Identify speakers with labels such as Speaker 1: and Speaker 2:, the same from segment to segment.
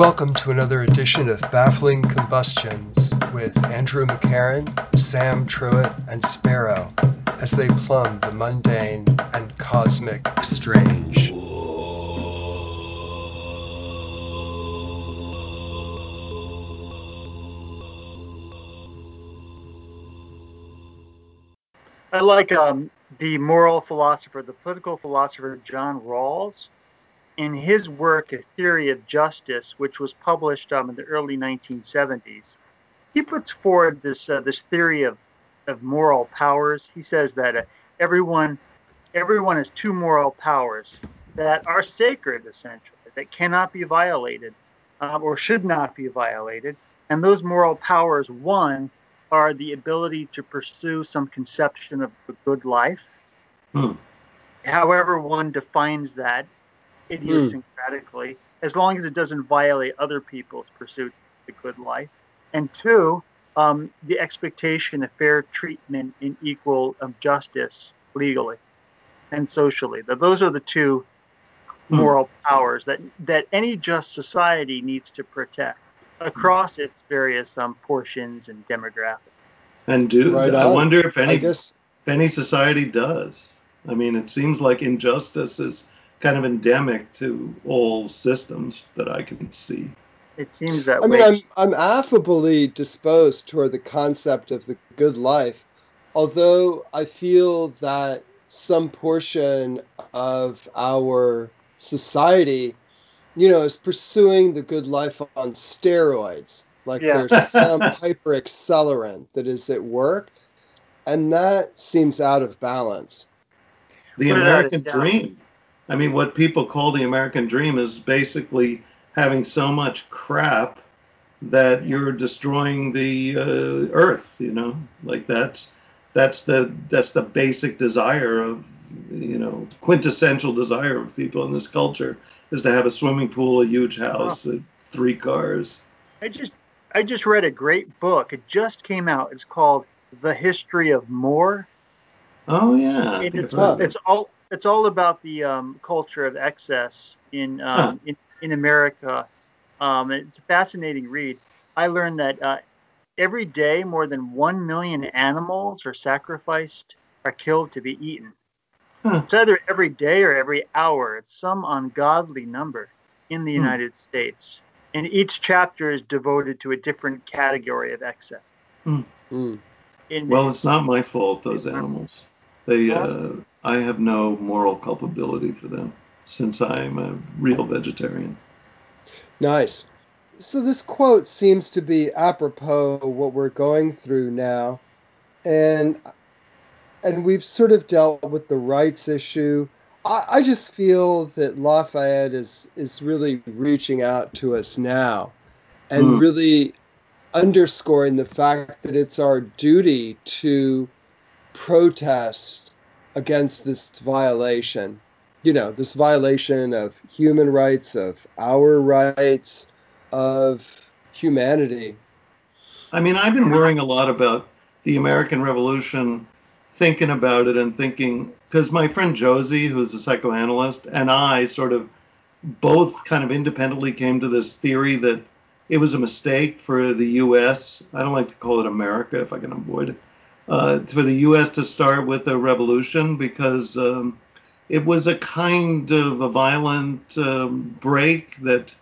Speaker 1: Welcome to another edition of Baffling Combustions with Andrew McCarran, Sam Truitt, and Sparrow as they plumb the mundane and cosmic strange.
Speaker 2: I like um, the moral philosopher, the political philosopher John Rawls. In his work, A Theory of Justice, which was published um, in the early 1970s, he puts forward this uh, this theory of, of moral powers. He says that uh, everyone everyone has two moral powers that are sacred, essentially, that cannot be violated um, or should not be violated. And those moral powers, one, are the ability to pursue some conception of a good life.
Speaker 3: Hmm.
Speaker 2: However, one defines that idiosyncratically, as long as it doesn't violate other people's pursuits of the good life. And two, um, the expectation of fair treatment and equal of justice legally and socially. That those are the two moral powers that that any just society needs to protect across its various um, portions and demographics.
Speaker 3: And do
Speaker 4: Right
Speaker 3: I
Speaker 4: on.
Speaker 3: wonder if any
Speaker 4: I guess
Speaker 3: if any society does. I mean, it seems like injustice is kind of endemic to all systems that I can see.
Speaker 2: It seems that
Speaker 4: I
Speaker 2: way.
Speaker 4: mean I'm I'm affably disposed toward the concept of the good life, although I feel that some portion of our society, you know, is pursuing the good life on steroids. Like
Speaker 2: Yeah.
Speaker 4: there's some hyper accelerant that is at work, and that seems out of balance.
Speaker 3: The American
Speaker 2: doubt.
Speaker 3: dream. I mean, what people call the American dream is basically having so much crap that you're destroying the uh, earth. You know, like that's that's the that's the basic desire of you know quintessential desire of people in this culture is to have a swimming pool, a huge house, uh, three cars.
Speaker 2: I just I just read a great book. It just came out. It's called The History of More.
Speaker 3: Oh yeah,
Speaker 2: And it's
Speaker 3: I've heard of it.
Speaker 2: it's all it's all about the um, culture of excess in um, in, in America. Um, it's a fascinating read. I learned that uh, every day more than one million animals are sacrificed, are killed to be eaten.
Speaker 3: Huh.
Speaker 2: It's either every day or every hour. It's some ungodly number in the
Speaker 3: Hmm.
Speaker 2: United States, and each chapter is devoted to a different category of excess.
Speaker 4: Mm.
Speaker 2: In
Speaker 3: Well, it's not my fault, those animals. They, uh, I have no moral culpability for them since I'm a real vegetarian.
Speaker 4: Nice. So this quote seems to be apropos of what we're going through now, and and we've sort of dealt with the rights issue. I, I just feel that Lafayette is is really reaching out to us now, and
Speaker 3: Hmm.
Speaker 4: really underscoring the fact that it's our duty to protest against this violation. You know, this violation of human rights, of our rights, of humanity.
Speaker 3: I mean, I've been worrying a lot about the American Revolution, thinking about it and thinking, because my friend Josie, who's a psychoanalyst, and I sort of both kind of independently came to this theory that it was a mistake for the U.S. I don't like to call it America if I can avoid it. Uh, for the U.S. to start with a revolution because um, it was a kind of a violent um, break that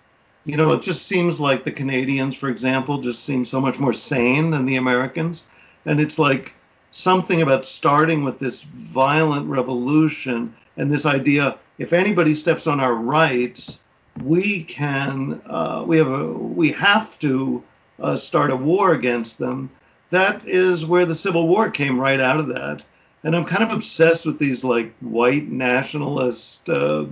Speaker 3: you know, it just seems like the Canadians, for example, just seem so much more sane than the Americans. And it's like something about starting with this violent revolution and this idea if anybody steps on our rights, we can, uh, we have a, we have to uh, start a war against them. That is where the Civil War came right out of that. And I'm kind of obsessed with these like white nationalist uh,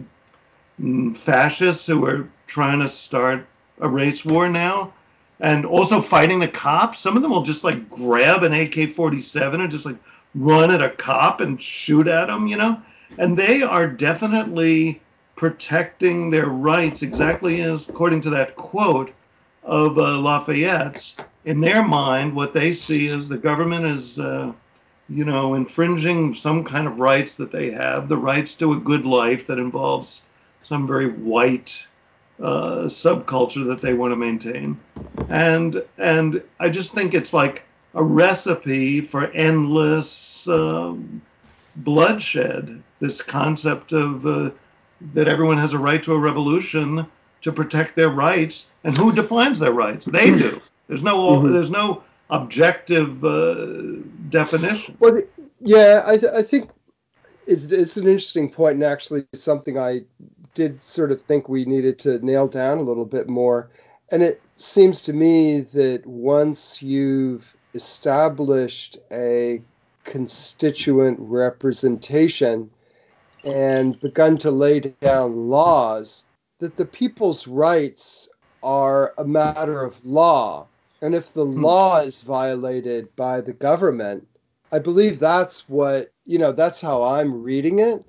Speaker 3: mm, fascists who are trying to start a race war now and also fighting the cops. Some of them will just like grab an AK 47 and just like run at a cop and shoot at them, you know? And they are definitely protecting their rights exactly as according to that quote of uh, Lafayette's. In their mind, what they see is the government is, uh, you know, infringing some kind of rights that they have, the rights to a good life that involves some very white uh, subculture that they want to maintain, and and I just think it's like a recipe for endless um, bloodshed. This concept of uh, that everyone has a right to a revolution to protect their rights, and who defines their rights? They do. There's no mm-hmm. there's no objective uh, definition.
Speaker 4: Well, the, yeah, I, th- I think it, it's an interesting point, and actually something I did sort of think we needed to nail down a little bit more. And it seems to me that once you've established a constituent representation and begun to lay down laws, that the people's rights are a matter of law. And if the hmm. law is violated by the government, I believe that's what, you know, that's how I'm reading it.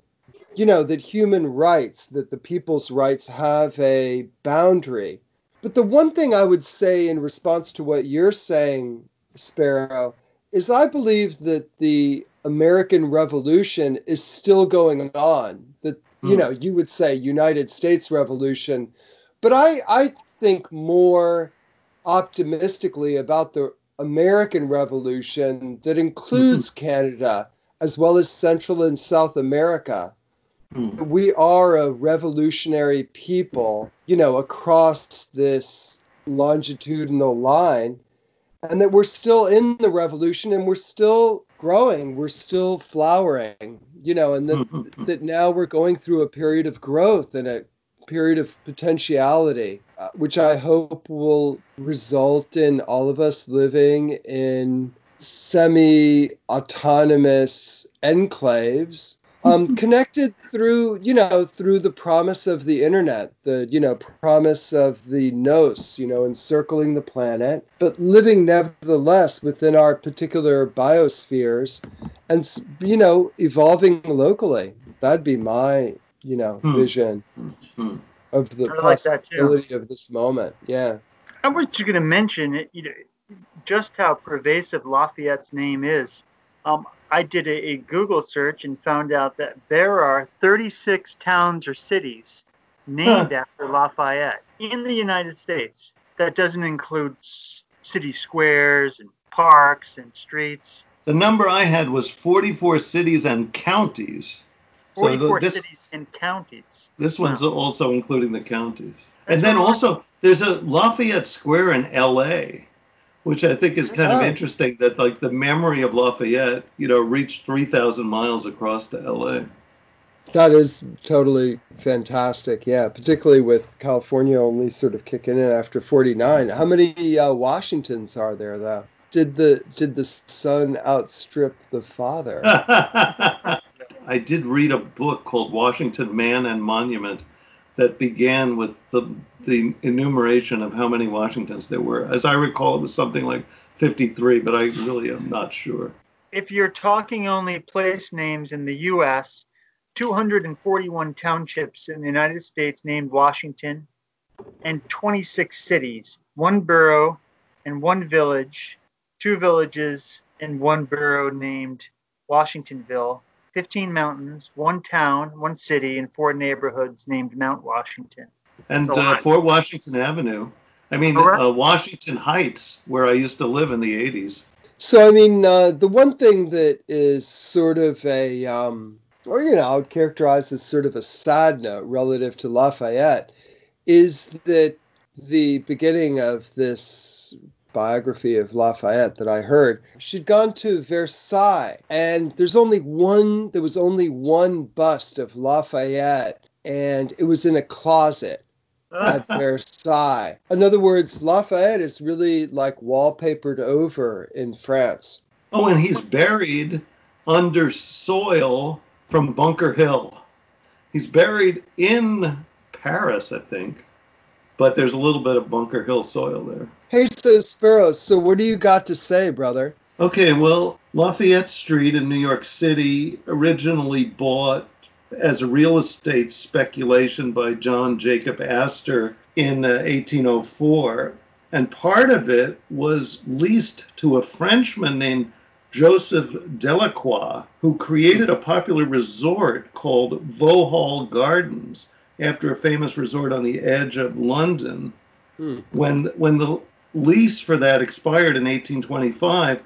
Speaker 4: You know, that human rights, that the people's rights have a boundary. But the one thing I would say in response to what you're saying, Sparrow, is I believe that the American Revolution is still going on. That you hmm. know, you would say United States Revolution, but I I think more optimistically about the American Revolution that includes mm-hmm. Canada as well as Central and South America. Mm. We are a revolutionary people, you know, across this longitudinal line and that we're still in the revolution and we're still growing, we're still flowering, you know, and that, mm-hmm. that now we're going through a period of growth and a period of potentiality, uh, which I hope will result in all of us living in semi autonomous enclaves um, connected through you know through the promise of the internet the you know promise of the nos you know encircling the planet but living nevertheless within our particular biospheres and you know evolving locally. That'd be my you know hmm. vision hmm. of the I possibility like of this moment yeah
Speaker 2: i was just going to mention it you know just how pervasive lafayette's name is um, I did a, a, Google search and found out that there are 36 towns or cities named huh. after Lafayette in the United States. That doesn't include city squares and parks and streets.
Speaker 3: The number I had was 44 cities and counties.
Speaker 2: 44 so this, cities and counties.
Speaker 3: This one's wow. also including the counties. That's and then also, there's a Lafayette Square in L.A which I think is kind of interesting that like the memory of Lafayette, you know, reached 3,000 miles across to LA.
Speaker 4: That is totally fantastic. Yeah, particularly with California only sort of kicking in after 49. How many uh, Washingtons are there though? Did the did the son outstrip the father?
Speaker 3: I did read a book called Washington Man and Monument that began with the the enumeration of how many Washingtons there were. As I recall, it was something like 53, but I really am not sure.
Speaker 2: If you're talking only place names in the U.S., 241 townships in the United States named Washington, and 26 cities, one borough and one village, two villages and one borough named Washingtonville, 15 mountains, one town, one city, and four neighborhoods named Mount Washington.
Speaker 3: And uh, Fort Washington Avenue. I mean, uh, Washington Heights, where I used to live in the 80s.
Speaker 4: So, I mean, uh, the one thing that is sort of a, um, or, you know, I would characterize as sort of a sad note relative to Lafayette is that the beginning of this biography of Lafayette that I heard, she'd gone to Versailles, and there's only one. There was only one bust of Lafayette, and it was in a closet at Versailles. In other words, Lafayette is really like wallpapered over in France.
Speaker 3: Oh, and he's buried under soil from Bunker Hill. He's buried in Paris, I think but there's a little bit of Bunker Hill soil there.
Speaker 4: Hey, so Sparrow, so what do you got to say, brother?
Speaker 3: Okay, well, Lafayette Street in New York City originally bought as a real estate speculation by John Jacob Astor in uh, 1804. And part of it was leased to a Frenchman named Joseph Delacroix, who created a popular resort called Vauxhall Gardens after a famous resort on the edge of London.
Speaker 4: Hmm.
Speaker 3: When when the lease for that expired in 1825,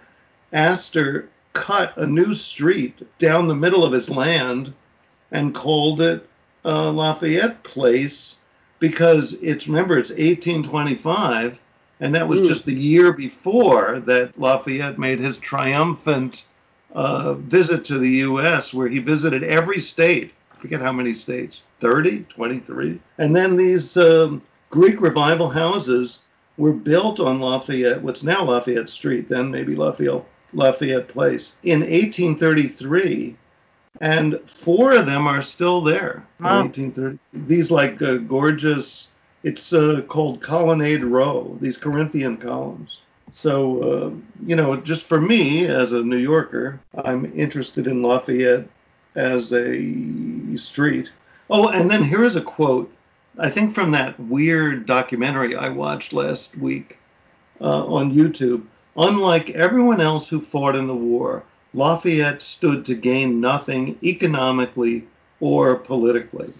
Speaker 3: Astor cut a new street down the middle of his land and called it uh, Lafayette Place because it's remember it's 1825 and that was
Speaker 4: Mm.
Speaker 3: just the year before that Lafayette made his triumphant uh, visit to the U.S., where he visited every state. I forget how many states 30, 23. And then these um, Greek revival houses were built on Lafayette, what's now Lafayette Street, then maybe Lafayette, Lafayette Place, in 1833. And four of them are still there
Speaker 2: Wow.
Speaker 3: 1830. These like uh, gorgeous, it's uh, called Colonnade Row, these Corinthian columns. So, uh, you know, just for me as a New Yorker, I'm interested in Lafayette as a street. Oh, and then here is a quote, I think from that weird documentary I watched last week uh, on YouTube. Unlike everyone else who fought in the war, Lafayette stood to gain nothing economically or politically.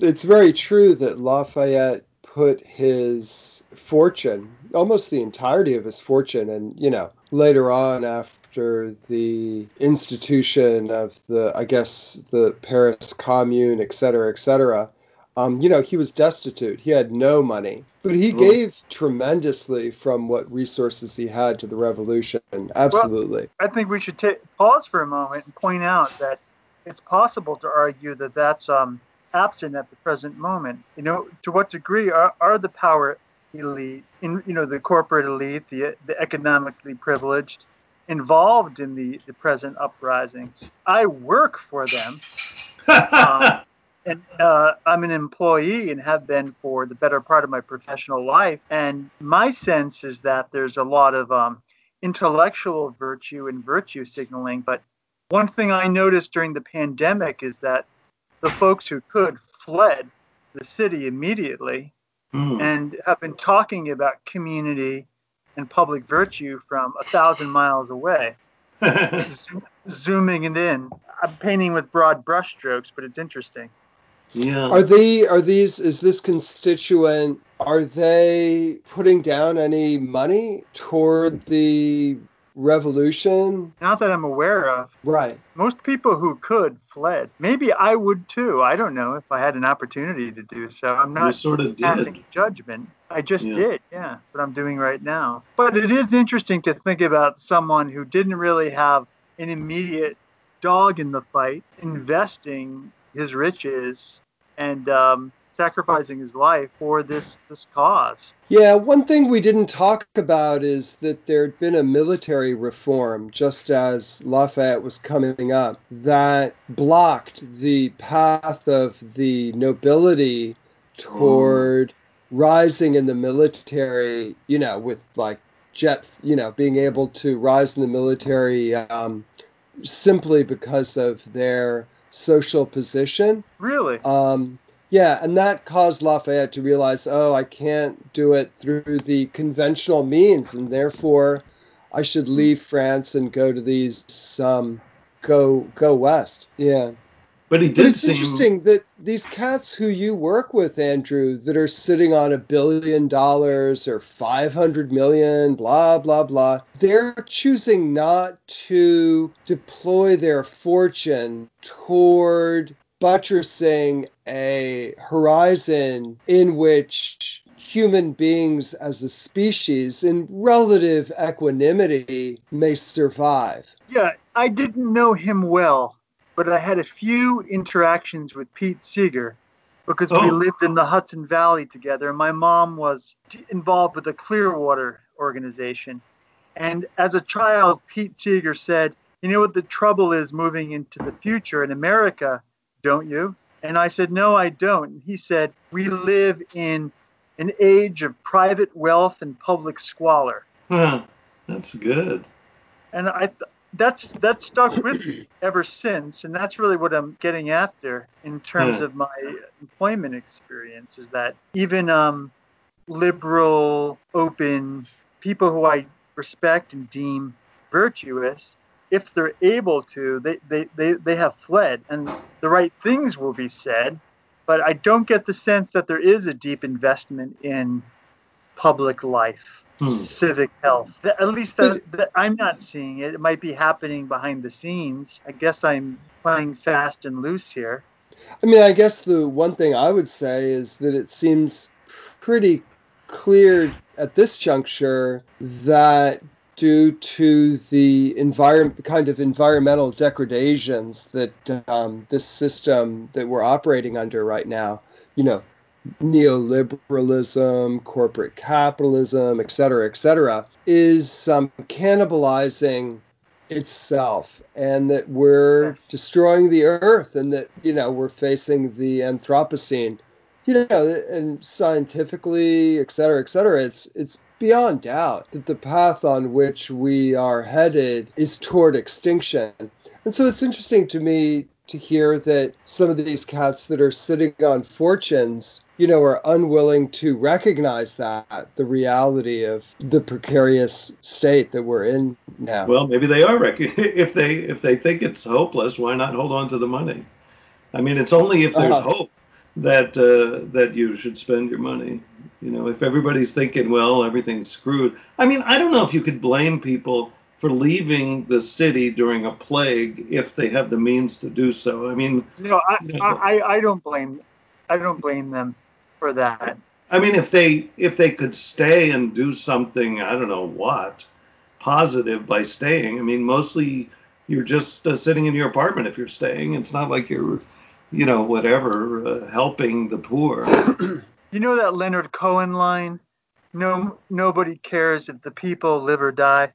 Speaker 4: It's very true that Lafayette put his fortune, almost the entirety of his fortune, and you know, later on after the institution of the, I guess, the Paris Commune, et cetera, et cetera, um, you know, he was destitute. He had no money, but he gave tremendously from what resources he had to the revolution. Absolutely.
Speaker 2: I think we should ta pause for a moment and point out that it's possible to argue that that's um, absent at the present moment. You know, to what degree are, are the power elite, in you know, the corporate elite, the the economically privileged, involved in the, the present uprisings? I work for them. Um, and uh, I'm an employee and have been for the better part of my professional life. And my sense is that there's a lot of um, intellectual virtue and virtue signaling. But one thing I noticed during the pandemic is that the folks who could fled the city immediately
Speaker 3: Hmm.
Speaker 2: and have been talking about community and public virtue from a thousand miles away, Zoom- zooming it in. I'm painting with broad brushstrokes, but it's interesting.
Speaker 3: Yeah.
Speaker 4: Are they are these is this constituent are they putting down any money toward the revolution?
Speaker 2: Not that I'm aware of.
Speaker 4: Right.
Speaker 2: Most people who could fled. Maybe I would too. I don't know if I had an opportunity to do so. I'm not
Speaker 3: you
Speaker 2: not
Speaker 3: sort of
Speaker 2: passing
Speaker 3: did.
Speaker 2: judgment. I just
Speaker 3: Yeah.
Speaker 2: did, yeah. What I'm doing right now. But it is interesting to think about someone who didn't really have an immediate dog in the fight, investing his riches and um, sacrificing his life for this this cause.
Speaker 4: Yeah, one thing we didn't talk about is that there'd been a military reform just as Lafayette was coming up that blocked the path of the nobility toward rising in the military, you know, with like jet, you know, being able to rise in the military um, simply because of their social position.
Speaker 2: Really?
Speaker 4: Um, yeah, and that caused Lafayette to realize, oh, I can't do it through the conventional means, and therefore I should leave France and go to these um, go go west. Yeah,
Speaker 3: But he
Speaker 4: but it's
Speaker 3: seem.
Speaker 4: interesting that these cats who you work with, Andrew, that are sitting on a billion dollars or five hundred million, blah blah blah, they're choosing not to deploy their fortune toward buttressing a horizon in which human beings as a species in relative equanimity may survive.
Speaker 2: Yeah, I didn't know him well, but I had a few interactions with Pete Seeger because we
Speaker 3: Oh.
Speaker 2: lived in the Hudson Valley together. My mom was involved with the Clearwater organization. And as a child, Pete Seeger said, You know what the trouble is moving into the future in America, don't you? And I said, No, I don't. And he said, We live in an age of private wealth and public squalor.
Speaker 3: Huh, that's good.
Speaker 2: and I th- that's that's stuck with me ever since, and that's really what I'm getting after in terms
Speaker 3: Hmm.
Speaker 2: of my employment experience. Is that even um, liberal, open people who I respect and deem virtuous, if they're able to, they, they, they, they have fled, and the right things will be said, but I don't get the sense that there is a deep investment in public life,
Speaker 3: Hmm.
Speaker 2: civic health. Th- At least that, that I'm not seeing it. It might be happening behind the scenes. I guess I'm playing fast and loose here.
Speaker 4: I mean, I guess the one thing I would say is that it seems pretty clear at this juncture that due to the environment kind of environmental degradations that um, this system that we're operating under right now, you know, neoliberalism, corporate capitalism, et cetera, et cetera, is um, cannibalizing itself and that we're
Speaker 2: Yes.
Speaker 4: destroying the earth and that you know we're facing the anthropocene you know and scientifically et cetera et cetera it's it's beyond doubt that the path on which we are headed is toward extinction and so it's interesting to me to hear that some of these cats that are sitting on fortunes, you know, are unwilling to recognize that the reality of the precarious state that we're in now.
Speaker 3: Well, maybe they are rec- if they if they think it's hopeless, why not hold on to the money? I mean, it's only if there's
Speaker 4: Uh-huh.
Speaker 3: hope that uh, that you should spend your money. You know, if everybody's thinking, well, everything's screwed. I mean, I don't know if you could blame people for leaving the city during a plague if they have the means to do so. I mean,
Speaker 2: No, I,
Speaker 3: Yeah.
Speaker 2: I, I- I don't blame I don't blame them for that.
Speaker 3: I mean, if they if they could stay and do something, I don't know what, positive by staying. I mean, mostly you're just uh, sitting in your apartment if you're staying. It's not like you're, you know, whatever, uh, helping the poor.
Speaker 2: You know that Leonard Cohen line? No, nobody cares if the people live or die.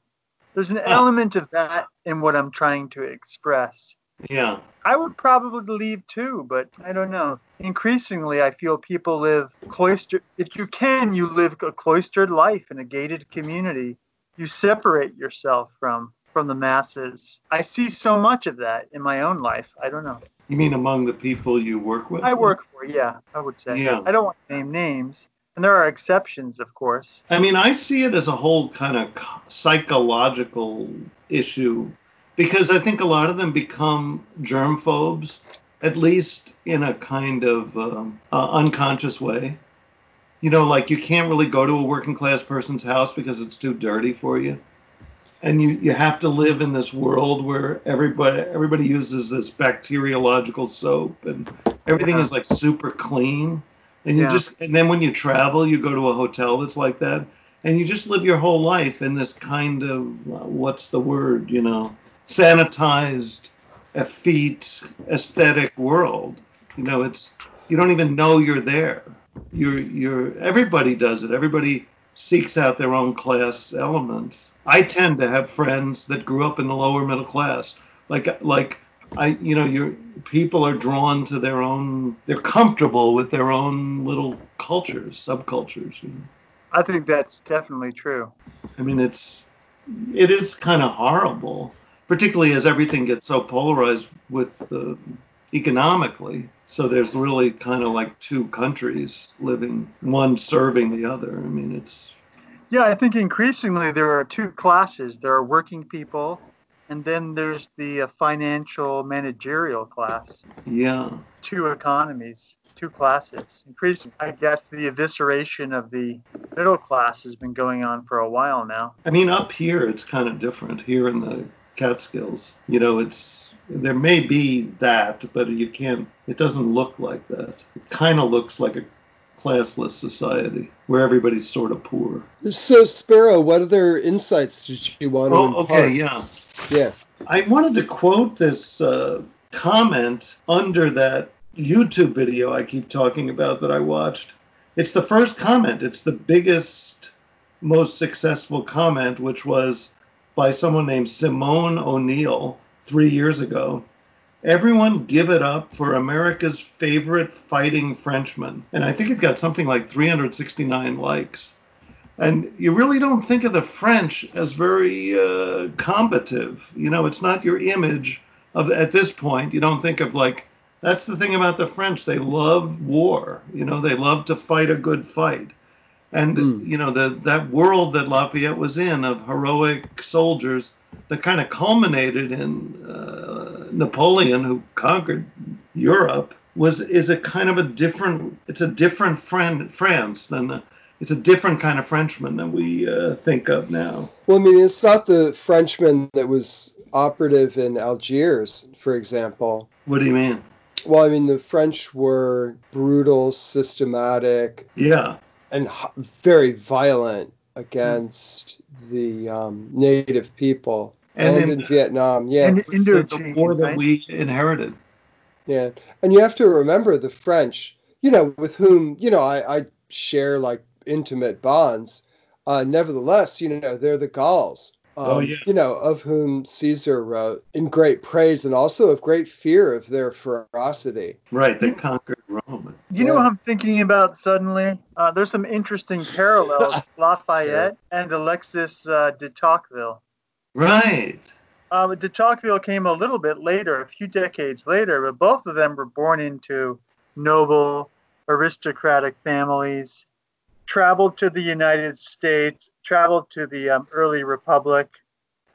Speaker 2: There's an element of that in what I'm trying to express.
Speaker 3: Yeah.
Speaker 2: I would probably leave too, but I don't know. Increasingly, I feel people live cloistered. If you can, you live a cloistered life in a gated community. You separate yourself from from the masses. I see so much of that in my own life. I don't know.
Speaker 3: You mean among the people you work with?
Speaker 2: I work for, yeah, I would say.
Speaker 3: Yeah.
Speaker 2: I don't want to name names, and there are exceptions, of course.
Speaker 3: I mean, I see it as a whole kind of psychological issue because I think a lot of them become germ phobes, at least in a kind of um, uh, unconscious way. You know, like you can't really go to a working class person's house because it's too dirty for you. And you, you have to live in this world where everybody everybody uses this bacteriological soap and everything is like super clean. And you
Speaker 2: Yeah.
Speaker 3: just and then when you travel, you go to a hotel that's like that, and you just live your whole life in this kind of what's the word, you know, sanitized, effete, aesthetic world. You know, it's you don't even know you're there. You're you're everybody does it. Everybody seeks out their own class element. I tend to have friends that grew up in the lower middle class. Like like I you know your people are drawn to their own they're comfortable with their own little cultures, subcultures. You know?
Speaker 2: I think that's definitely true.
Speaker 3: I mean it's it is kind of horrible, particularly as everything gets so polarized with uh, economically. So there's really kind of like two countries living, one serving the other. I mean it's
Speaker 2: Yeah, I think increasingly there are two classes. There are working people, and then there's the uh, financial managerial class.
Speaker 3: yeah.
Speaker 2: Two economies, two classes. Increasing, I guess, the evisceration of the middle class has been going on for a while now.
Speaker 3: I mean, up here it's kind of different. Here in the Catskills, you know, it's there may be that, but you can't. It doesn't look like that. It kind of looks like a classless society where everybody's sort of poor.
Speaker 4: So, Sparrow, what other insights did you want to
Speaker 3: Oh,
Speaker 4: impart?
Speaker 3: okay, yeah.
Speaker 4: Yeah.
Speaker 3: I wanted to quote this uh, comment under that YouTube video I keep talking about that I watched. It's the first comment. It's the biggest, most successful comment, which was by someone named Simone O'Neill three years ago. Everyone give it up for America's favorite fighting Frenchman. And I think it got something like 369 likes. And you really don't think of the French as very uh, combative. You know, it's not your image of at this point. You don't think of like that's the thing about the French. They love war. You know, they love to fight a good fight. And
Speaker 4: Hmm.
Speaker 3: you know, the that world that Lafayette was in of heroic soldiers that kind of culminated in uh, Napoleon, who conquered Europe. was is a kind of a different. It's a different friend France than. A, it's a different kind of Frenchman than we uh, think of now.
Speaker 4: Well, I mean, it's not the Frenchman that was operative in Algiers, for example.
Speaker 3: What do you mean?
Speaker 4: Well, I mean, the French were brutal, systematic,
Speaker 3: Yeah.
Speaker 4: and very violent against the um, native people.
Speaker 3: And
Speaker 4: And,
Speaker 3: in-
Speaker 4: in Vietnam, yeah.
Speaker 2: And
Speaker 3: The, the war that
Speaker 2: right?
Speaker 3: we inherited.
Speaker 4: Yeah, and you have to remember the French, you know, with whom you know I, I share like intimate bonds. Uh, nevertheless, you know, they're the Gauls. Um,
Speaker 3: Oh, yeah.
Speaker 4: You know, of whom Caesar wrote in great praise and also of great fear of their ferocity.
Speaker 3: Right. They conquered Rome.
Speaker 2: You know what I'm thinking about suddenly? Uh, there's some interesting parallels. Lafayette and Alexis uh, de Tocqueville.
Speaker 3: Right.
Speaker 2: Um, de Tocqueville came a little bit later, a few decades later, but both of them were born into noble, aristocratic families, traveled to the United States, traveled to the um, early republic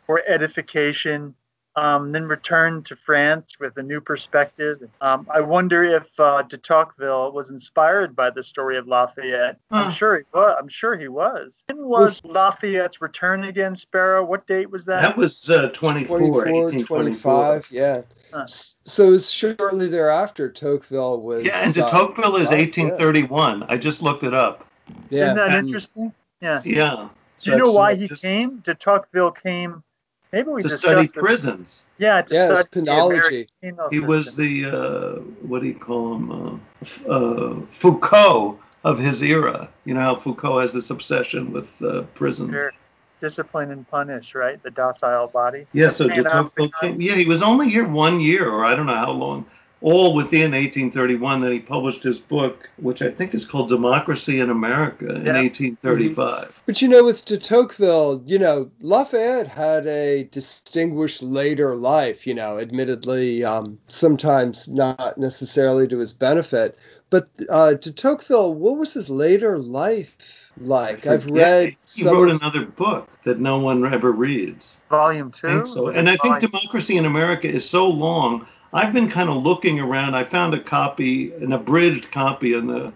Speaker 2: for edification, um, then returned to France with a new perspective. Um, I wonder if uh, de Tocqueville was inspired by the story of Lafayette.
Speaker 3: Huh.
Speaker 2: I'm sure he was. I'm sure he was. When was Lafayette's return again, Sparrow? What date was that?
Speaker 3: That was uh, 24,
Speaker 4: 24,
Speaker 3: 1824.
Speaker 4: 25, yeah.
Speaker 2: Huh.
Speaker 4: So it was shortly thereafter Tocqueville was.
Speaker 3: Yeah, and de
Speaker 4: uh,
Speaker 3: Tocqueville is
Speaker 4: yeah.
Speaker 3: 1831. I just looked it up.
Speaker 4: Yeah.
Speaker 2: Isn't that
Speaker 3: and-
Speaker 2: interesting? Yeah.
Speaker 3: Yeah.
Speaker 2: Do you know why he
Speaker 3: just
Speaker 2: came? De Tocqueville came. Maybe we
Speaker 3: To
Speaker 2: discussed
Speaker 3: study
Speaker 2: this.
Speaker 3: prisons.
Speaker 2: Yeah, to
Speaker 4: Yeah,
Speaker 2: study
Speaker 4: penology.
Speaker 2: American penal
Speaker 3: He was the uh, what do you call him? Uh, uh, Foucault of his era. You know how Foucault has this obsession with uh, prison.
Speaker 2: Sure. discipline and punish, right? The docile body.
Speaker 3: Yeah, so de Tocqueville came. Yeah, he was only here one year, or I don't know how long. All within 1831. Then he published his book, which I think is called Democracy in America, in
Speaker 2: Yeah.
Speaker 3: 1835.
Speaker 4: But you know, with de Tocqueville, you know, Lafayette had a distinguished later life, you know, admittedly, um, sometimes not necessarily to his benefit. But uh, de Tocqueville, what was his later life like? I've
Speaker 3: Yeah,
Speaker 4: read
Speaker 3: He
Speaker 4: some
Speaker 3: wrote another book that no one ever reads.
Speaker 2: Volume two.
Speaker 3: I think so. And I think
Speaker 2: volume-
Speaker 3: Democracy in America is so long. I've been kind of looking around. I found a copy, an abridged copy on the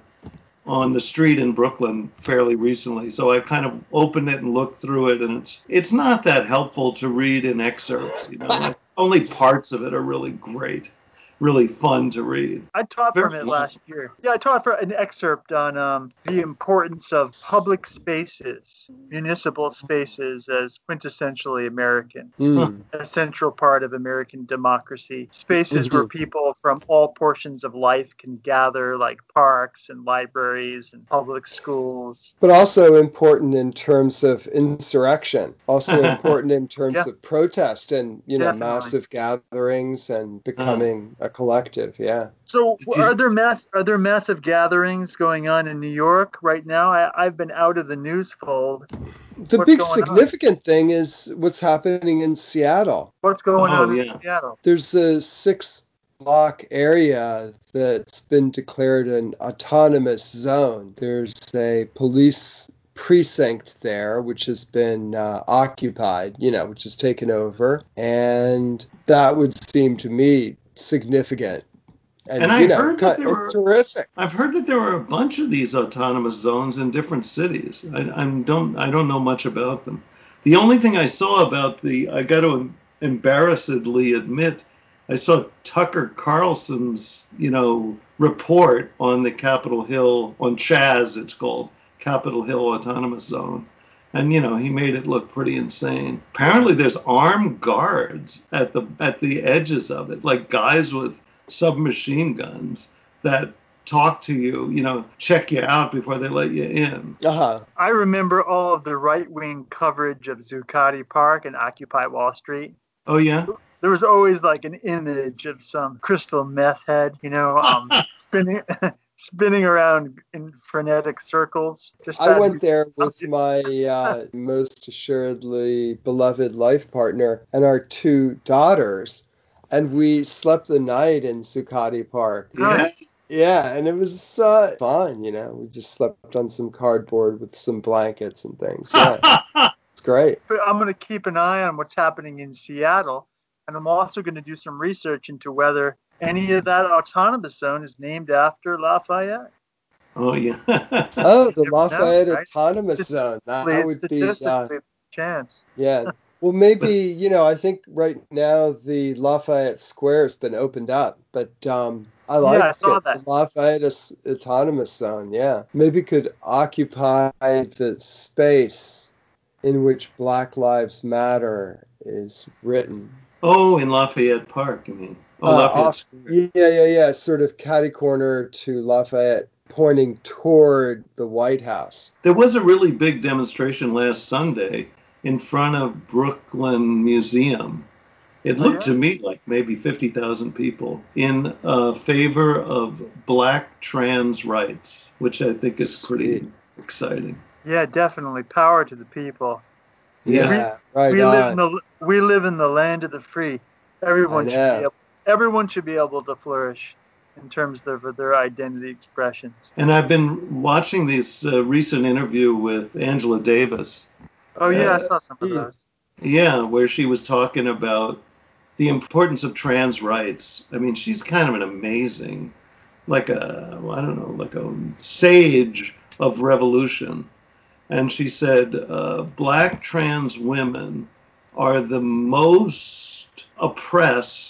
Speaker 3: on the street in Brooklyn fairly recently. So I kind of opened it and looked through it, and it's it's not that helpful to read in excerpts. You know, Like, only parts of it are really great, really fun to read.
Speaker 2: I taught from it
Speaker 3: fun.
Speaker 2: last year. Yeah, I taught for an excerpt on um, the importance of public spaces, municipal spaces as quintessentially American,
Speaker 4: Hmm.
Speaker 2: a central part of American democracy. Spaces
Speaker 3: Mm-hmm.
Speaker 2: where people from all portions of life can gather, like parks and libraries and public schools.
Speaker 4: But also important in terms of insurrection, also important in terms
Speaker 2: Yeah.
Speaker 4: of protest and, you know,
Speaker 2: Definitely.
Speaker 4: massive gatherings and becoming a collective. Yeah.
Speaker 2: So,
Speaker 3: you-
Speaker 2: are there mass are there massive gatherings going on in New York right now? I, I've been out of the news fold.
Speaker 4: The
Speaker 2: What's
Speaker 4: big
Speaker 2: going on?
Speaker 4: significant thing is what's happening in Seattle.
Speaker 2: What's going
Speaker 3: Oh,
Speaker 2: on
Speaker 3: yeah.
Speaker 2: in Seattle?
Speaker 4: There's a six block area that's been declared an autonomous zone. There's a police precinct there which has been uh, occupied, you know, which is taken over, and that would seem to me significant. And,
Speaker 3: And I
Speaker 4: know,
Speaker 3: heard that there were
Speaker 4: terrific.
Speaker 3: I've heard that there are a bunch of these autonomous zones in different cities. I, I don't I don't know much about them. The only thing I saw about the I got to embarrassedly admit I saw Tucker Carlson's you know report on the Capitol Hill on CHAZ it's called Capitol Hill Autonomous Zone. And you know he made it look pretty insane. Apparently there's armed guards at the at the edges of it, like guys with submachine guns that talk to you, you know, check you out before they let you in.
Speaker 4: Uh-huh.
Speaker 2: I remember all of the right wing coverage of Zuccotti Park and Occupy Wall Street.
Speaker 3: Oh yeah.
Speaker 2: There was always like an image of some crystal meth head, you know, um, spinning spinning around in frenetic circles. Just
Speaker 4: I went there with my uh, most assuredly beloved life partner and our two daughters, and we slept the night in Zuccotti Park.
Speaker 3: Yeah.
Speaker 4: Yeah, and it was uh, fun, you know. We just slept on some cardboard with some blankets and things. Yeah, it's great.
Speaker 2: But I'm going to keep an eye on what's happening in Seattle, and I'm also going to do some research into whether any of that autonomous zone is named after Lafayette.
Speaker 3: Oh yeah.
Speaker 4: oh, the
Speaker 2: never know,
Speaker 4: Lafayette
Speaker 2: right?
Speaker 4: Autonomous Zone. That
Speaker 2: Play
Speaker 4: would be
Speaker 2: statistically,
Speaker 4: uh,
Speaker 2: chance.
Speaker 4: yeah. Well, maybe you know. I think right now the Lafayette Square has been opened up, but um, I like yeah,
Speaker 2: I saw
Speaker 4: it.
Speaker 2: that.
Speaker 4: The Lafayette As- Autonomous Zone. Yeah, maybe could occupy the space in which Black Lives Matter is written.
Speaker 3: Oh, in Lafayette Park, you mean? Oh,
Speaker 4: Uh, off- yeah, yeah, yeah. Sort of catty corner to Lafayette, pointing toward the White House.
Speaker 3: There was a really big demonstration last Sunday in front of Brooklyn Museum. It
Speaker 2: Oh,
Speaker 3: looked to me like maybe 50,000 people in uh, favor of black trans rights, which I think is pretty
Speaker 4: Sweet.
Speaker 3: exciting.
Speaker 2: Yeah, definitely. Power to the people.
Speaker 3: Yeah.
Speaker 4: Yeah, right
Speaker 2: we
Speaker 4: on.
Speaker 2: live in the we live in the land of the free. Everyone should
Speaker 4: know.
Speaker 2: be able, everyone should be able to flourish in terms of their identity expressions.
Speaker 3: And I've been watching this uh, recent interview with Angela Davis.
Speaker 2: Oh yeah, I
Speaker 3: Uh,
Speaker 2: saw some of those.
Speaker 3: Yeah, where she was talking about the importance of trans rights. I mean, she's kind of an amazing, like a, I don't know, like a sage of revolution. And she said, uh, black trans women are the most oppressed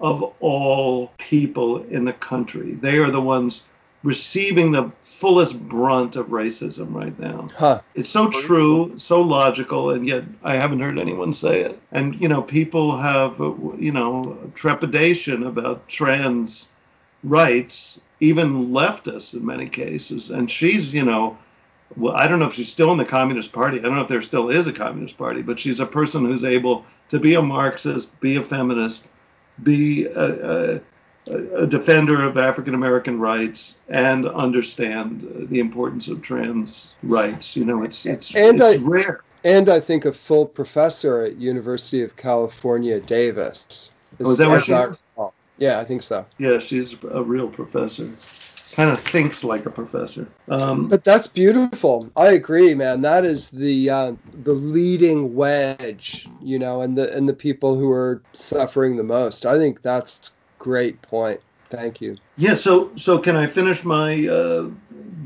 Speaker 3: of all people in the country. They are the ones receiving the fullest brunt of racism right now.
Speaker 4: Huh.
Speaker 3: It's so true, so logical, and yet I haven't heard anyone say it. And you know, people have you know trepidation about trans rights, even leftists in many cases. And she's you know, well, I don't know if she's still in the Communist Party. I don't know if there still is a Communist Party, but she's a person who's able to be a Marxist, be a feminist, be a, a, a defender of African American rights, and understand the importance of trans rights. You know, it's it's
Speaker 4: And
Speaker 3: it's
Speaker 4: I-
Speaker 3: rare.
Speaker 4: And I think a full professor at University of California, Davis.
Speaker 3: Oh, is that what she
Speaker 4: I. Yeah, I think so.
Speaker 3: Yeah, she's a real professor. Kind of thinks like a professor. Um,
Speaker 4: But that's beautiful. I agree, man. That is the uh, the leading wedge, you know, and the and the people who are suffering the most. I think that's great point. Thank you.
Speaker 3: Yeah, so so can I finish my uh,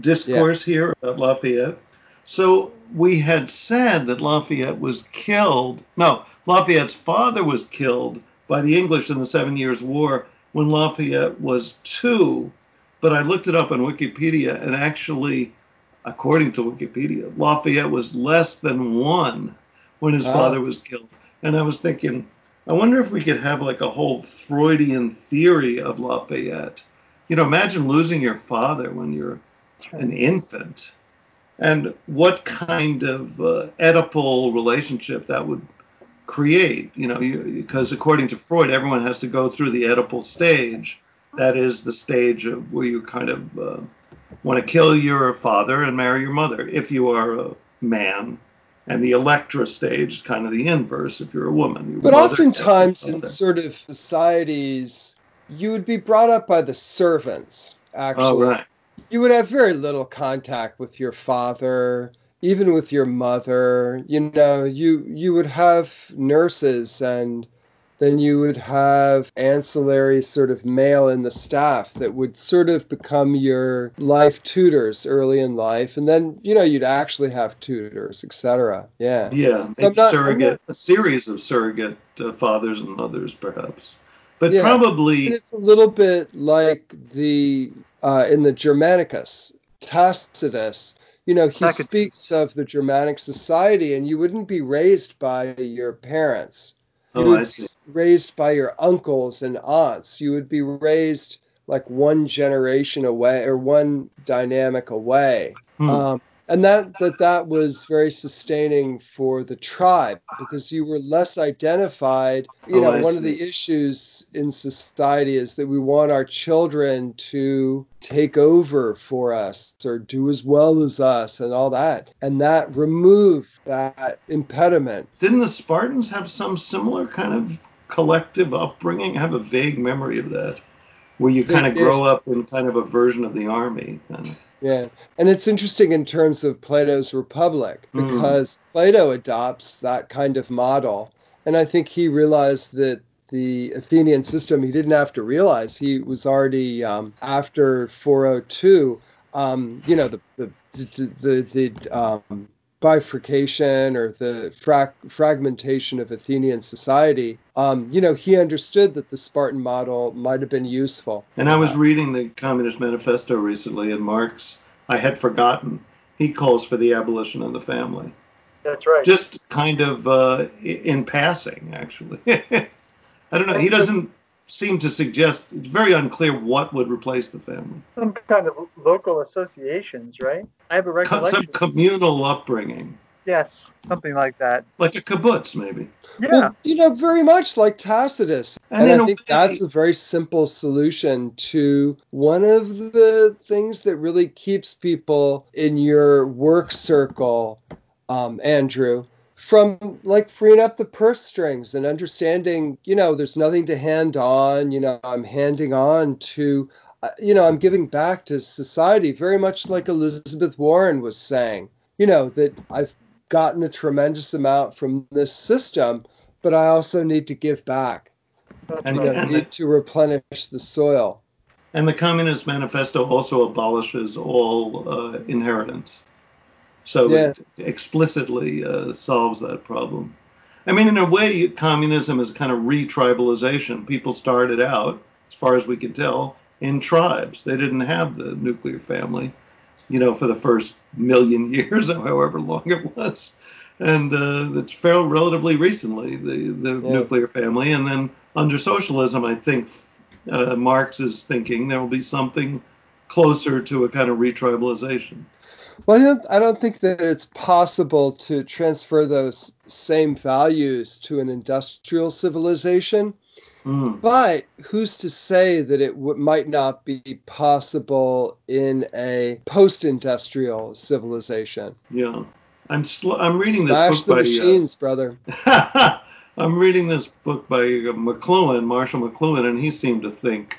Speaker 3: discourse here about Lafayette? So we had said that Lafayette was killed. No, Lafayette's father was killed by the English in the Seven Years' War when Lafayette was two. But I looked it up on Wikipedia, and actually, according to Wikipedia, Lafayette was less than one when his father was killed. And I was thinking, I wonder if we could have like a whole Freudian theory of Lafayette. You know, imagine losing your father when you're an infant, and what kind of uh, Oedipal relationship that would create. You know, because according to Freud, everyone has to go through the Oedipal stage. That is the stage of where you kind of uh, want to kill your father and marry your mother if you are a man. And the Electra stage is kind of the inverse if you're a woman. Your
Speaker 4: But oftentimes in sort of societies, you would be brought up by the servants. Actually,
Speaker 3: Oh, right.
Speaker 4: you would have very little contact with your father, even with your mother. You know, you you would have nurses and then you would have ancillary sort of male in the staff that would sort of become your life tutors early in life and then you know you'd actually have tutors etc yeah
Speaker 3: Yeah,
Speaker 4: So I'm not-
Speaker 3: surrogate,
Speaker 4: not-
Speaker 3: a series of surrogate uh, fathers and mothers, perhaps. But
Speaker 4: Yeah.
Speaker 3: probably,
Speaker 4: And it's a little bit like the uh, in the Germanicus, Tacitus. You know, he
Speaker 2: Tacitus.
Speaker 4: speaks of the Germanic society, and you wouldn't be raised by your parents. You
Speaker 3: oh,
Speaker 4: would be raised by your uncles and aunts. You would be raised like one generation away or one dynamic away.
Speaker 3: Hmm.
Speaker 4: Um, and that, that that was very sustaining for the tribe because you were less identified. You
Speaker 3: Oh,
Speaker 4: know,
Speaker 3: I
Speaker 4: one of the issues in society is that we want our children to take over for us or do as well as us and all that. And that removed that impediment.
Speaker 3: Didn't the Spartans have some similar kind of collective upbringing? I have a vague memory of that, where you kind of grow up in kind of a version of the army. Kind of.
Speaker 4: Yeah, and it's interesting in terms of Plato's Republic
Speaker 3: Mm.
Speaker 4: because Plato adopts that kind of model, and I think he realized that the Athenian system, he didn't have to realize he was already um, after 402. Um, you know, the the the, the, the um, bifurcation or the fra- fragmentation of Athenian society, um, you know, he understood that the Spartan model might have been useful.
Speaker 3: And I was reading the Communist Manifesto recently, and Marx, I had forgotten, he calls for the abolition of the family.
Speaker 2: That's right.
Speaker 3: Just kind of uh, in passing, actually. I don't know. He doesn't seem to suggest. It's very unclear what would replace the family.
Speaker 2: Some kind of local associations, right? I have a recollection.
Speaker 3: Some communal upbringing.
Speaker 2: Yes, something like that.
Speaker 3: Like a kibbutz, maybe.
Speaker 2: Yeah.
Speaker 4: Well, you know, very much like Tacitus.
Speaker 3: And
Speaker 4: And,
Speaker 3: in
Speaker 4: I
Speaker 3: a
Speaker 4: think
Speaker 3: way-
Speaker 4: that's a very simple solution to one of the things that really keeps people in your work circle, um, Andrew, from like freeing up the purse strings and understanding, you know, there's nothing to hand on. You know, I'm handing on to, uh, you know, I'm giving back to society very much like Elizabeth Warren was saying. You know, that I've gotten a tremendous amount from this system, but I also need to give back.
Speaker 3: And-
Speaker 4: You know, need to replenish the soil.
Speaker 3: And the Communist Manifesto also abolishes all uh, inheritance. So
Speaker 4: Yeah.
Speaker 3: it explicitly uh, solves that problem. I mean, in a way, communism is kind of re-tribalization. People started out, as far as we can tell, in tribes. They didn't have the nuclear family, you know, for the first million years or however long it was. And uh, it's fairly relatively recently, the, the
Speaker 4: Yeah.
Speaker 3: nuclear family. And then under socialism, I think uh, Marx is thinking there will be something closer to a kind of retribalization.
Speaker 4: Well, I don't, I don't think that it's possible to transfer those same values to an industrial civilization.
Speaker 3: Mm.
Speaker 4: But who's to say that it w- might not be possible in a post-industrial civilization?
Speaker 3: Yeah, I'm sl- I'm reading
Speaker 4: Smash
Speaker 3: this
Speaker 4: the
Speaker 3: book by
Speaker 4: machines, brother.
Speaker 3: Uh, I'm reading this book by uh, McLuhan, Marshall McLuhan, and he seemed to think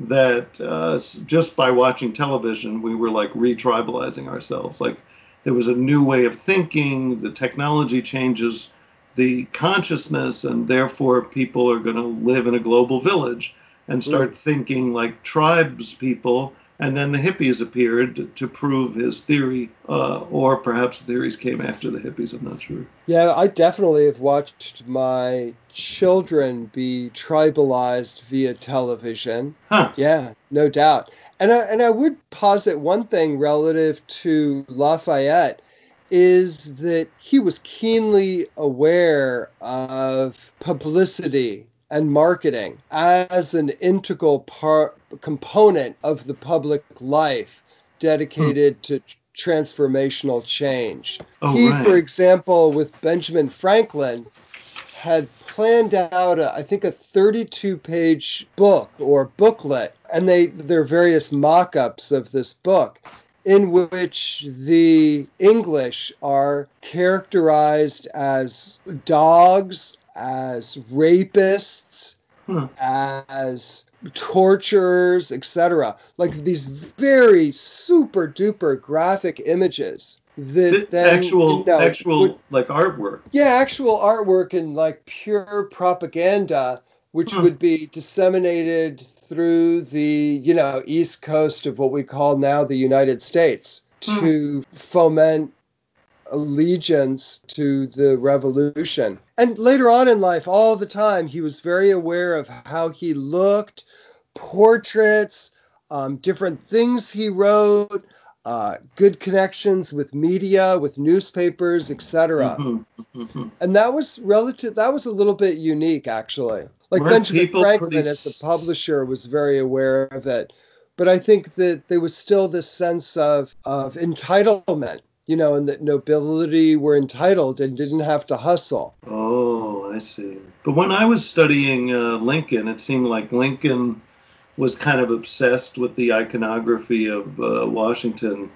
Speaker 3: that uh, just by watching television, we were like retribalizing ourselves. Like there was a new way of thinking. The technology changes the consciousness, and therefore people are going to live in a global village and start thinking like tribes people. And then the hippies appeared to prove his theory, uh, or perhaps the theories came after the hippies. I'm not sure.
Speaker 4: Yeah, I definitely have watched my children be tribalized via television.
Speaker 3: Huh.
Speaker 4: Yeah, no doubt. And I, and I would posit one thing relative to Lafayette is that he was keenly aware of publicity and marketing as an integral part component of the public life dedicated hmm. to transformational change.
Speaker 3: Oh,
Speaker 4: he,
Speaker 3: right.
Speaker 4: for example, with Benjamin Franklin, had planned out, a, I think, a 32-page book or booklet, and they there are various mock-ups of this book, in which the English are characterized as dogs, as rapists,
Speaker 3: Huh.
Speaker 4: as torturers, etc. Like these very super duper graphic images that
Speaker 3: Th-
Speaker 4: then
Speaker 3: actual
Speaker 4: you know,
Speaker 3: actual
Speaker 4: would-
Speaker 3: like artwork.
Speaker 4: yeah, actual artwork and like pure propaganda, which
Speaker 3: Hmm.
Speaker 4: would be disseminated through the, you know, east coast of what we call now the United States
Speaker 3: Hmm.
Speaker 4: to foment allegiance to the revolution. And later on in life, all the time, he was very aware of how he looked, portraits, um, different things he wrote, uh, good connections with media, with newspapers, etc.
Speaker 3: Mhm, mhm.
Speaker 4: And that was relative. That was a little bit unique, actually. Like
Speaker 3: Weren't
Speaker 4: Benjamin Franklin,
Speaker 3: pretty
Speaker 4: as a publisher, was very aware of it. But I think that there was still this sense of of entitlement, you know, and that nobility were entitled and didn't have to hustle.
Speaker 3: Oh, I see. But when I was studying uh, Lincoln, it seemed like Lincoln was kind of obsessed with the iconography of uh, Washington.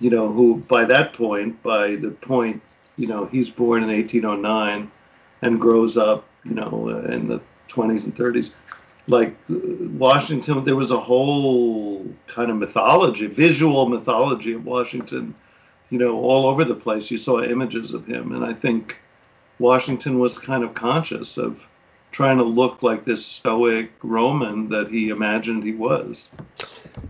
Speaker 3: You know, who by that point, by the point, you know, he's born in 1809 and grows up, you know, uh, in the 20s and 30s. Like uh, Washington, there was a whole kind of mythology, visual mythology of Washington, you know, all over the place. You saw images of him, and I think Washington was kind of conscious of trying to look like this stoic Roman that he imagined he was.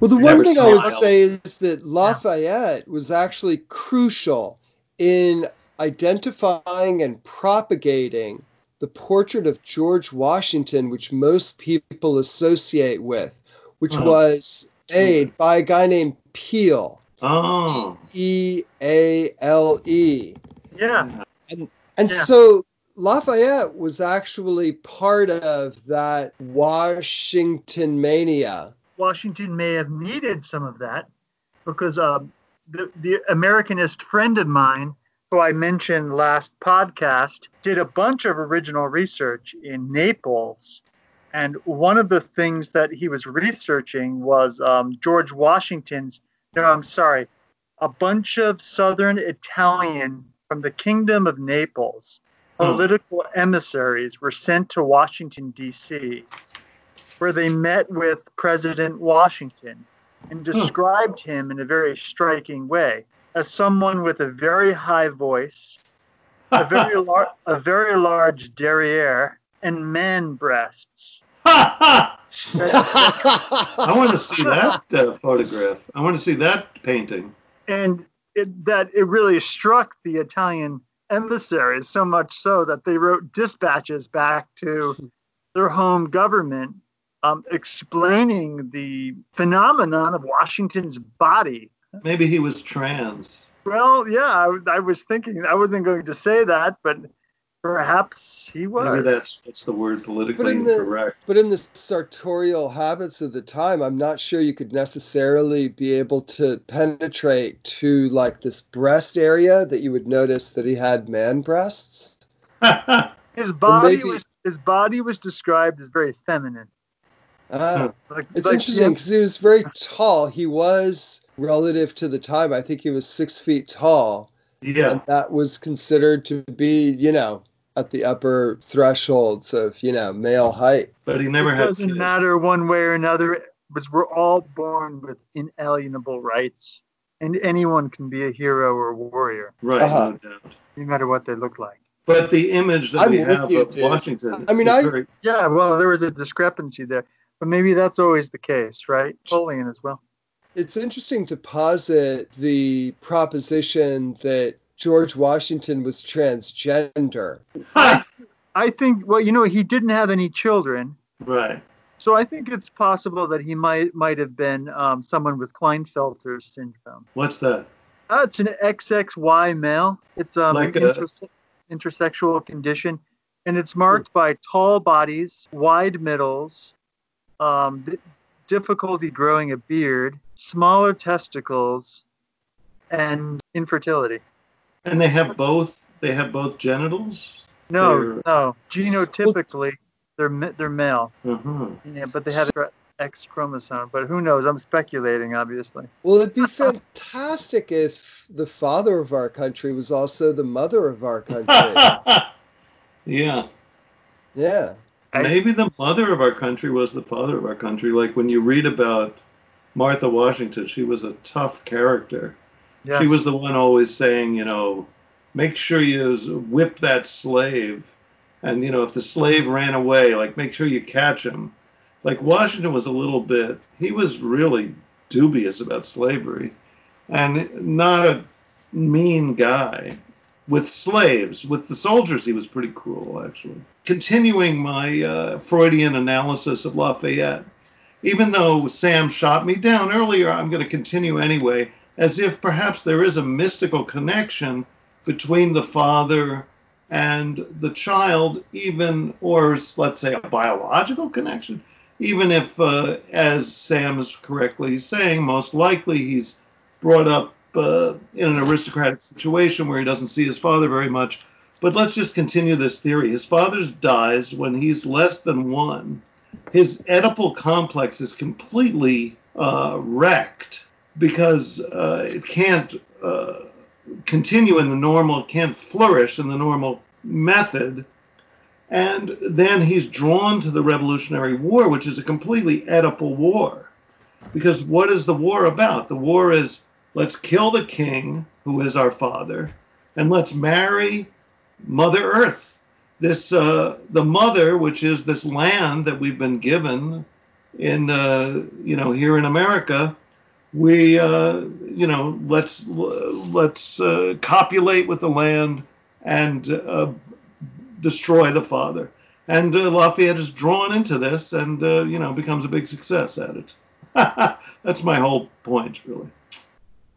Speaker 4: Well, the
Speaker 3: You
Speaker 4: one thing I would
Speaker 3: it.
Speaker 4: say is that Lafayette was actually crucial in identifying and propagating the portrait of George Washington, which most people associate with, which
Speaker 3: Huh.
Speaker 4: was made by a guy named Peale.
Speaker 3: Oh.
Speaker 4: E A L E.
Speaker 2: Yeah.
Speaker 4: And
Speaker 2: Yeah.
Speaker 4: so Lafayette was actually part of that Washington mania.
Speaker 2: Washington may have needed some of that because um, the, the Americanist friend of mine, who I mentioned last podcast, did a bunch of original research in Naples. And one of the things that he was researching was um, George Washington's, no, I'm sorry, a bunch of Southern Italian from the Kingdom of Naples,
Speaker 3: Hmm.
Speaker 2: political emissaries were sent to Washington, D.C where they met with President Washington and described him in a very striking way as someone with a very high voice, a very, lar- a very large derriere, and man breasts.
Speaker 3: I
Speaker 4: I
Speaker 3: want to see that uh, photograph. I want to see that painting.
Speaker 2: And it, that it really struck the Italian emissaries so much so that they wrote dispatches back to their home government um, explaining the phenomenon of Washington's body
Speaker 3: Maybe he was trans.
Speaker 2: Well, yeah, I, I was thinking I wasn't going to say that, but perhaps he was.
Speaker 3: Maybe that's that's the word politically
Speaker 4: But in the-
Speaker 3: incorrect.
Speaker 4: But in the sartorial habits of the time, I'm not sure you could necessarily be able to penetrate to like this breast area that you would notice that he had man breasts.
Speaker 2: his body
Speaker 4: maybe-
Speaker 2: was his body was described as very feminine.
Speaker 4: Ah,
Speaker 2: Like,
Speaker 4: it's
Speaker 2: like
Speaker 4: interesting because he was very tall. He was relative to the time. I think he was six feet tall,
Speaker 3: yeah.
Speaker 4: and that was considered to be, you know, at the upper thresholds of, you know, male height.
Speaker 3: But he never
Speaker 2: it
Speaker 3: had
Speaker 2: doesn't
Speaker 3: kids.
Speaker 2: matter one way or another, because we're all born with inalienable rights, and anyone can be a hero or a warrior,
Speaker 3: Right,
Speaker 4: Uh-huh.
Speaker 3: no doubt.
Speaker 2: no matter what they look like.
Speaker 3: But the image that
Speaker 4: I'm
Speaker 3: we have
Speaker 4: you,
Speaker 3: of
Speaker 4: dude.
Speaker 3: Washington
Speaker 4: I mean, I-
Speaker 3: very
Speaker 2: Yeah, well, there was a discrepancy there, but maybe that's always the case, right? Napoleon as well.
Speaker 4: It's interesting to posit the proposition that George Washington was transgender.
Speaker 2: I think, well, you know, he didn't have any children,
Speaker 3: right.
Speaker 2: so I think it's possible that he might might have been um, someone with Klinefelter syndrome.
Speaker 3: What's that?
Speaker 2: Uh, it's an XXY male. It's um,
Speaker 3: Like
Speaker 2: an
Speaker 3: a-
Speaker 2: interse- intersexual condition, and it's marked by tall bodies, wide middles, um, di- difficulty growing a beard, smaller testicles, and infertility.
Speaker 3: And they have both they have both genitals?
Speaker 2: No,
Speaker 3: They're-
Speaker 2: no. Genotypically, they're they're male.
Speaker 3: Uh-huh.
Speaker 2: Yeah, but they have the X chromosome. But who knows? I'm speculating, obviously.
Speaker 4: Well, it'd be fantastic if the father of our country was also the mother of our country.
Speaker 3: yeah.
Speaker 4: yeah.
Speaker 3: Maybe the mother of our country was the father of our country. Like when you read about Martha Washington, she was a tough character.
Speaker 2: Yeah.
Speaker 3: She was the one always saying, you know, make sure you whip that slave. And, you know, if the slave ran away, like make sure you catch him. Like Washington was a little bit, he was really dubious about slavery and not a mean guy. With slaves, with the soldiers, he was pretty cruel, actually. Continuing my uh, Freudian analysis of Lafayette, even though Sam shot me down earlier, I'm going to continue anyway, as if perhaps there is a mystical connection between the father and the child, even, or let's say a biological connection, even if, uh, as Sam is correctly saying, most likely he's brought up uh, in an aristocratic situation where he doesn't see his father very much. But let's just continue this theory. His father dies when he's less than one. His Oedipal complex is completely uh, wrecked because uh, it can't uh, continue in the normal, it can't flourish in the normal method. And then he's drawn to the Revolutionary War, which is a completely Oedipal war. Because what is the war about? The war is let's kill the king, who is our father, and let's marry Mother Earth. this uh, the mother, which is this land that we've been given in uh, you know here in America, we uh, you know let's let's uh, copulate with the land and uh, destroy the father. And uh, Lafayette is drawn into this and you know becomes a big success at it. That's my whole point, really.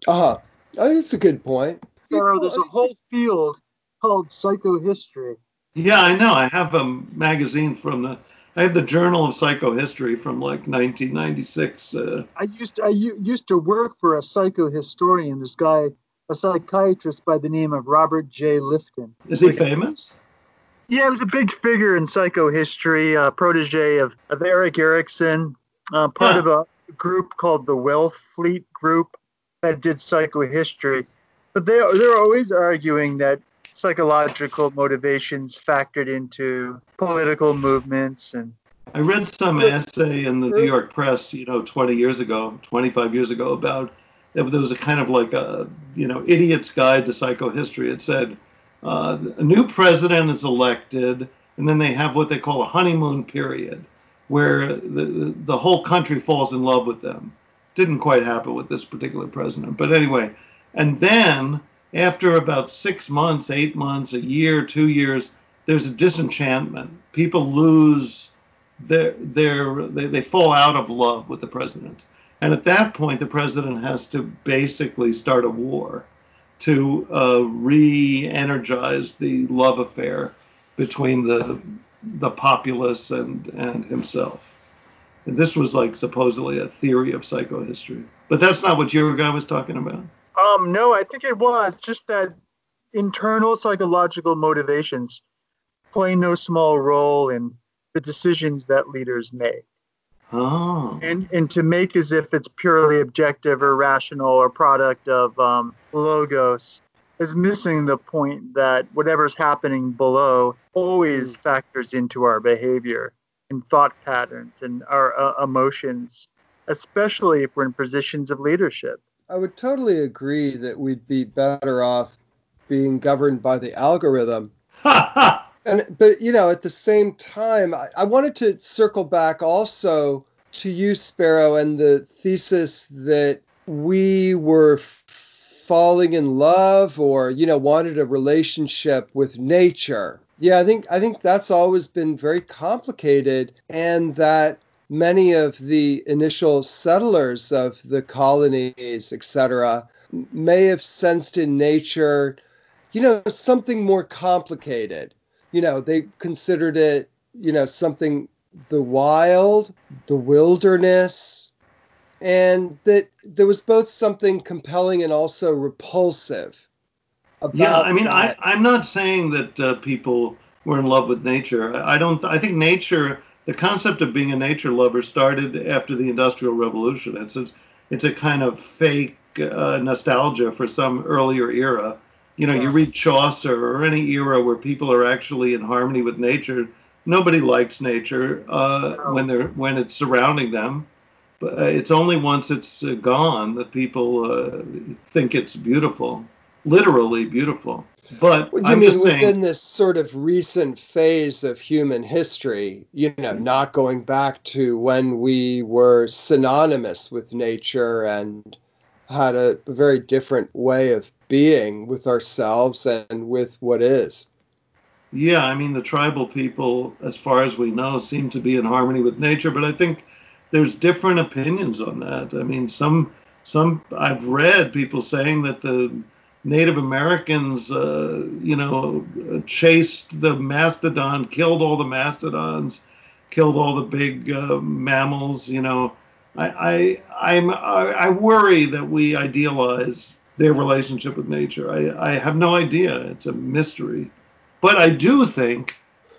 Speaker 4: Uh huh. Oh, that's a good point.
Speaker 2: So there's a whole field called psychohistory
Speaker 3: yeah, I know. I have a magazine from the. I have the Journal of Psychohistory from like 1996. Uh, I
Speaker 2: used to, I used to work for a psychohistorian. This guy, a psychiatrist by the name of Robert J. Lifton.
Speaker 3: Is he famous?
Speaker 2: Yeah, he was a big figure in psychohistory, a protege of, of Erik Erikson, uh, part of a group called the Wellfleet Group that did psychohistory. But they they're always arguing that psychological motivations factored into political movements and
Speaker 3: I read some essay in the New York Press, you know, 20 years ago, 25 years ago, about there was a kind of like a, you know, idiot's guide to psychohistory. It said uh, a new president is elected, and then they have what they call a honeymoon period, where the the whole country falls in love with them. Didn't quite happen with this particular president, but anyway, and then after about six months, eight months, a year, two years, there's a disenchantment. People lose their their they, they fall out of love with the president. And at that point, the president has to basically start a war to uh, re-energize the love affair between the the populace and and himself. And this was like supposedly a theory of psychohistory, but that's not what your guy was talking about.
Speaker 2: Um, no, I think it was just that internal psychological motivations play no small role in the decisions that leaders make.
Speaker 3: Oh.
Speaker 2: And and to make as if it's purely objective or rational or product of um, logos is missing the point that whatever's happening below always hmm. factors into our behavior and thought patterns and our uh, emotions, especially if we're in positions of leadership.
Speaker 4: I would totally agree that we'd be better off being governed by the algorithm. and but you know, at the same time, I, I wanted to circle back also to you, Sparrow, and the thesis that we were falling in love or you know wanted a relationship with nature. Yeah, I think I think that's always been very complicated and that many of the initial settlers of the colonies, etc., may have sensed in nature, you know, something more complicated. You know, they considered it, you know, something the wild, the wilderness, and that there was both something compelling and also repulsive.
Speaker 3: yeah, I mean, I, I'm not saying that uh, people were in love with nature. I don't. I think nature the concept of being a nature lover started after the Industrial Revolution. It's a, it's a kind of fake uh, nostalgia for some earlier era. You know, yeah. you read Chaucer or any era where people are actually in harmony with nature. Nobody likes nature uh, no. when they're when it's surrounding them. But uh, it's only once it's gone that people uh, think it's beautiful, literally beautiful. But
Speaker 4: you
Speaker 3: I'm
Speaker 4: mean within
Speaker 3: saying,
Speaker 4: this sort of recent phase of human history, you know, mm-hmm. not going back to when we were synonymous with nature and had a very different way of being with ourselves and with what is.
Speaker 3: Yeah, I mean the tribal people, as far as we know, seem to be in harmony with nature, but I think there's different opinions on that. I mean, some some I've read people saying that the Native Americans, uh, you know, chased the mastodon, killed all the mastodons, killed all the big uh, mammals. You know, I, I, I'm, I worry that we idealize their relationship with nature. I, I have no idea. It's a mystery. But I do think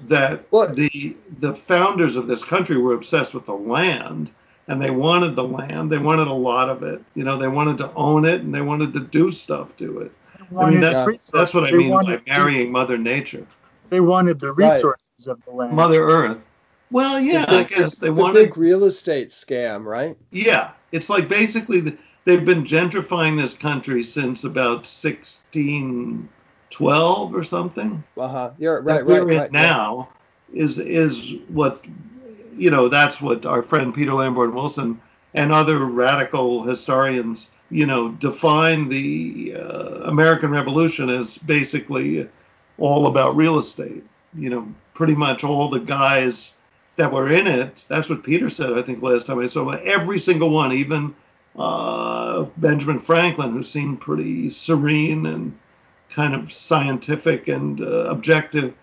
Speaker 3: that what? the the founders of this country were obsessed with the land and they wanted the land. They wanted a lot of it. You know, they wanted to own it and they wanted to do stuff to it. I mean, that's, that's what I mean by marrying Mother Nature.
Speaker 2: They wanted the resources right. of the land.
Speaker 3: Mother Earth. Well, yeah, the, I guess they wanted
Speaker 4: the
Speaker 3: wanted.
Speaker 4: big real estate scam, right?
Speaker 3: Yeah, it's like basically the, they've been gentrifying this country since about 1612 or something.
Speaker 4: Uh huh. You're right.
Speaker 3: that we're
Speaker 4: right.
Speaker 3: in
Speaker 4: right,
Speaker 3: now is is what you know. That's what our friend Peter Lamborn Wilson and other radical historians, you know, define the uh, American Revolution as basically all about real estate. You know, pretty much all the guys that were in it. That's what Peter said, I think, last time I saw him. Every single one, even uh, Benjamin Franklin, who seemed pretty serene and kind of scientific and uh, objective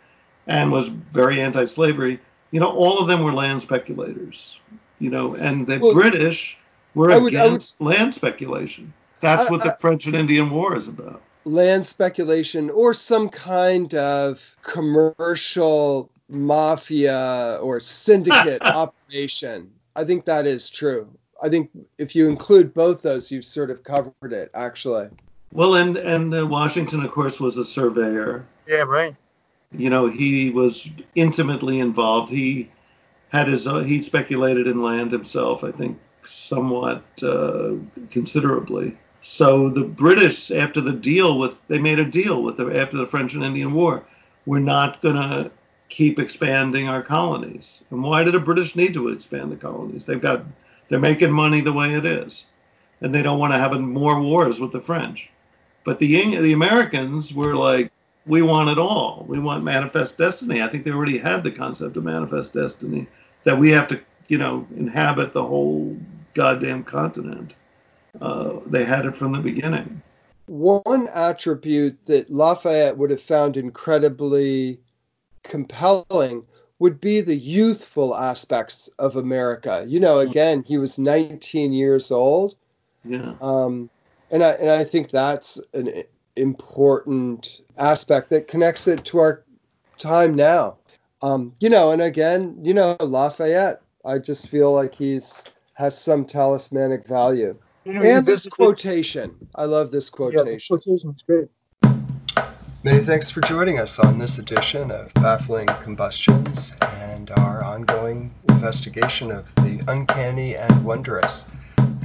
Speaker 3: and was very anti-slavery. You know, all of them were land speculators. You know, and the
Speaker 4: Well,
Speaker 3: British were
Speaker 4: would- I would-
Speaker 3: against land speculation. That's
Speaker 4: I-
Speaker 3: what the
Speaker 4: I-
Speaker 3: French and Indian War is about.
Speaker 4: land speculation or some kind of commercial mafia or syndicate operation. I think that is true. I think if you include both those, you've sort of covered it, actually.
Speaker 3: Well, and and uh, Washington, of course, was a surveyor.
Speaker 2: Yeah, right.
Speaker 3: You know, he was intimately involved. He had his own, he speculated in land himself. I think somewhat uh, considerably. So the British, after the deal with, they made a deal with the after the French and Indian War. We're not gonna keep expanding our colonies. And why did the British need to expand the colonies? They've got, they're making money the way it is, and they don't want to have more wars with the French. But the the Americans were like, we want it all. We want manifest destiny. I think they already had the concept of manifest destiny that we have to, you know, inhabit the whole goddamn continent. Uh, they had it from the beginning.
Speaker 4: One attribute that Lafayette would have found incredibly compelling would be the youthful aspects of America. You know, again, he was 19 years old.
Speaker 3: Yeah.
Speaker 4: Um, and I and I think that's an important aspect that connects it to our time now. Um, you know, and again, you know, Lafayette, I just feel like he's has some talismanic value.
Speaker 2: You know,
Speaker 4: And this
Speaker 2: visited-
Speaker 4: quotation, I love this
Speaker 2: Yeah, the
Speaker 4: quotation.
Speaker 2: quotation's great.
Speaker 1: Many thanks for joining us on this edition of Baffling Combustions and our ongoing investigation of the uncanny and wondrous.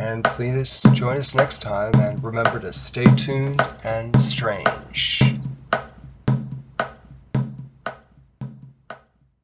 Speaker 1: And please join us next time and remember to stay tuned and strange.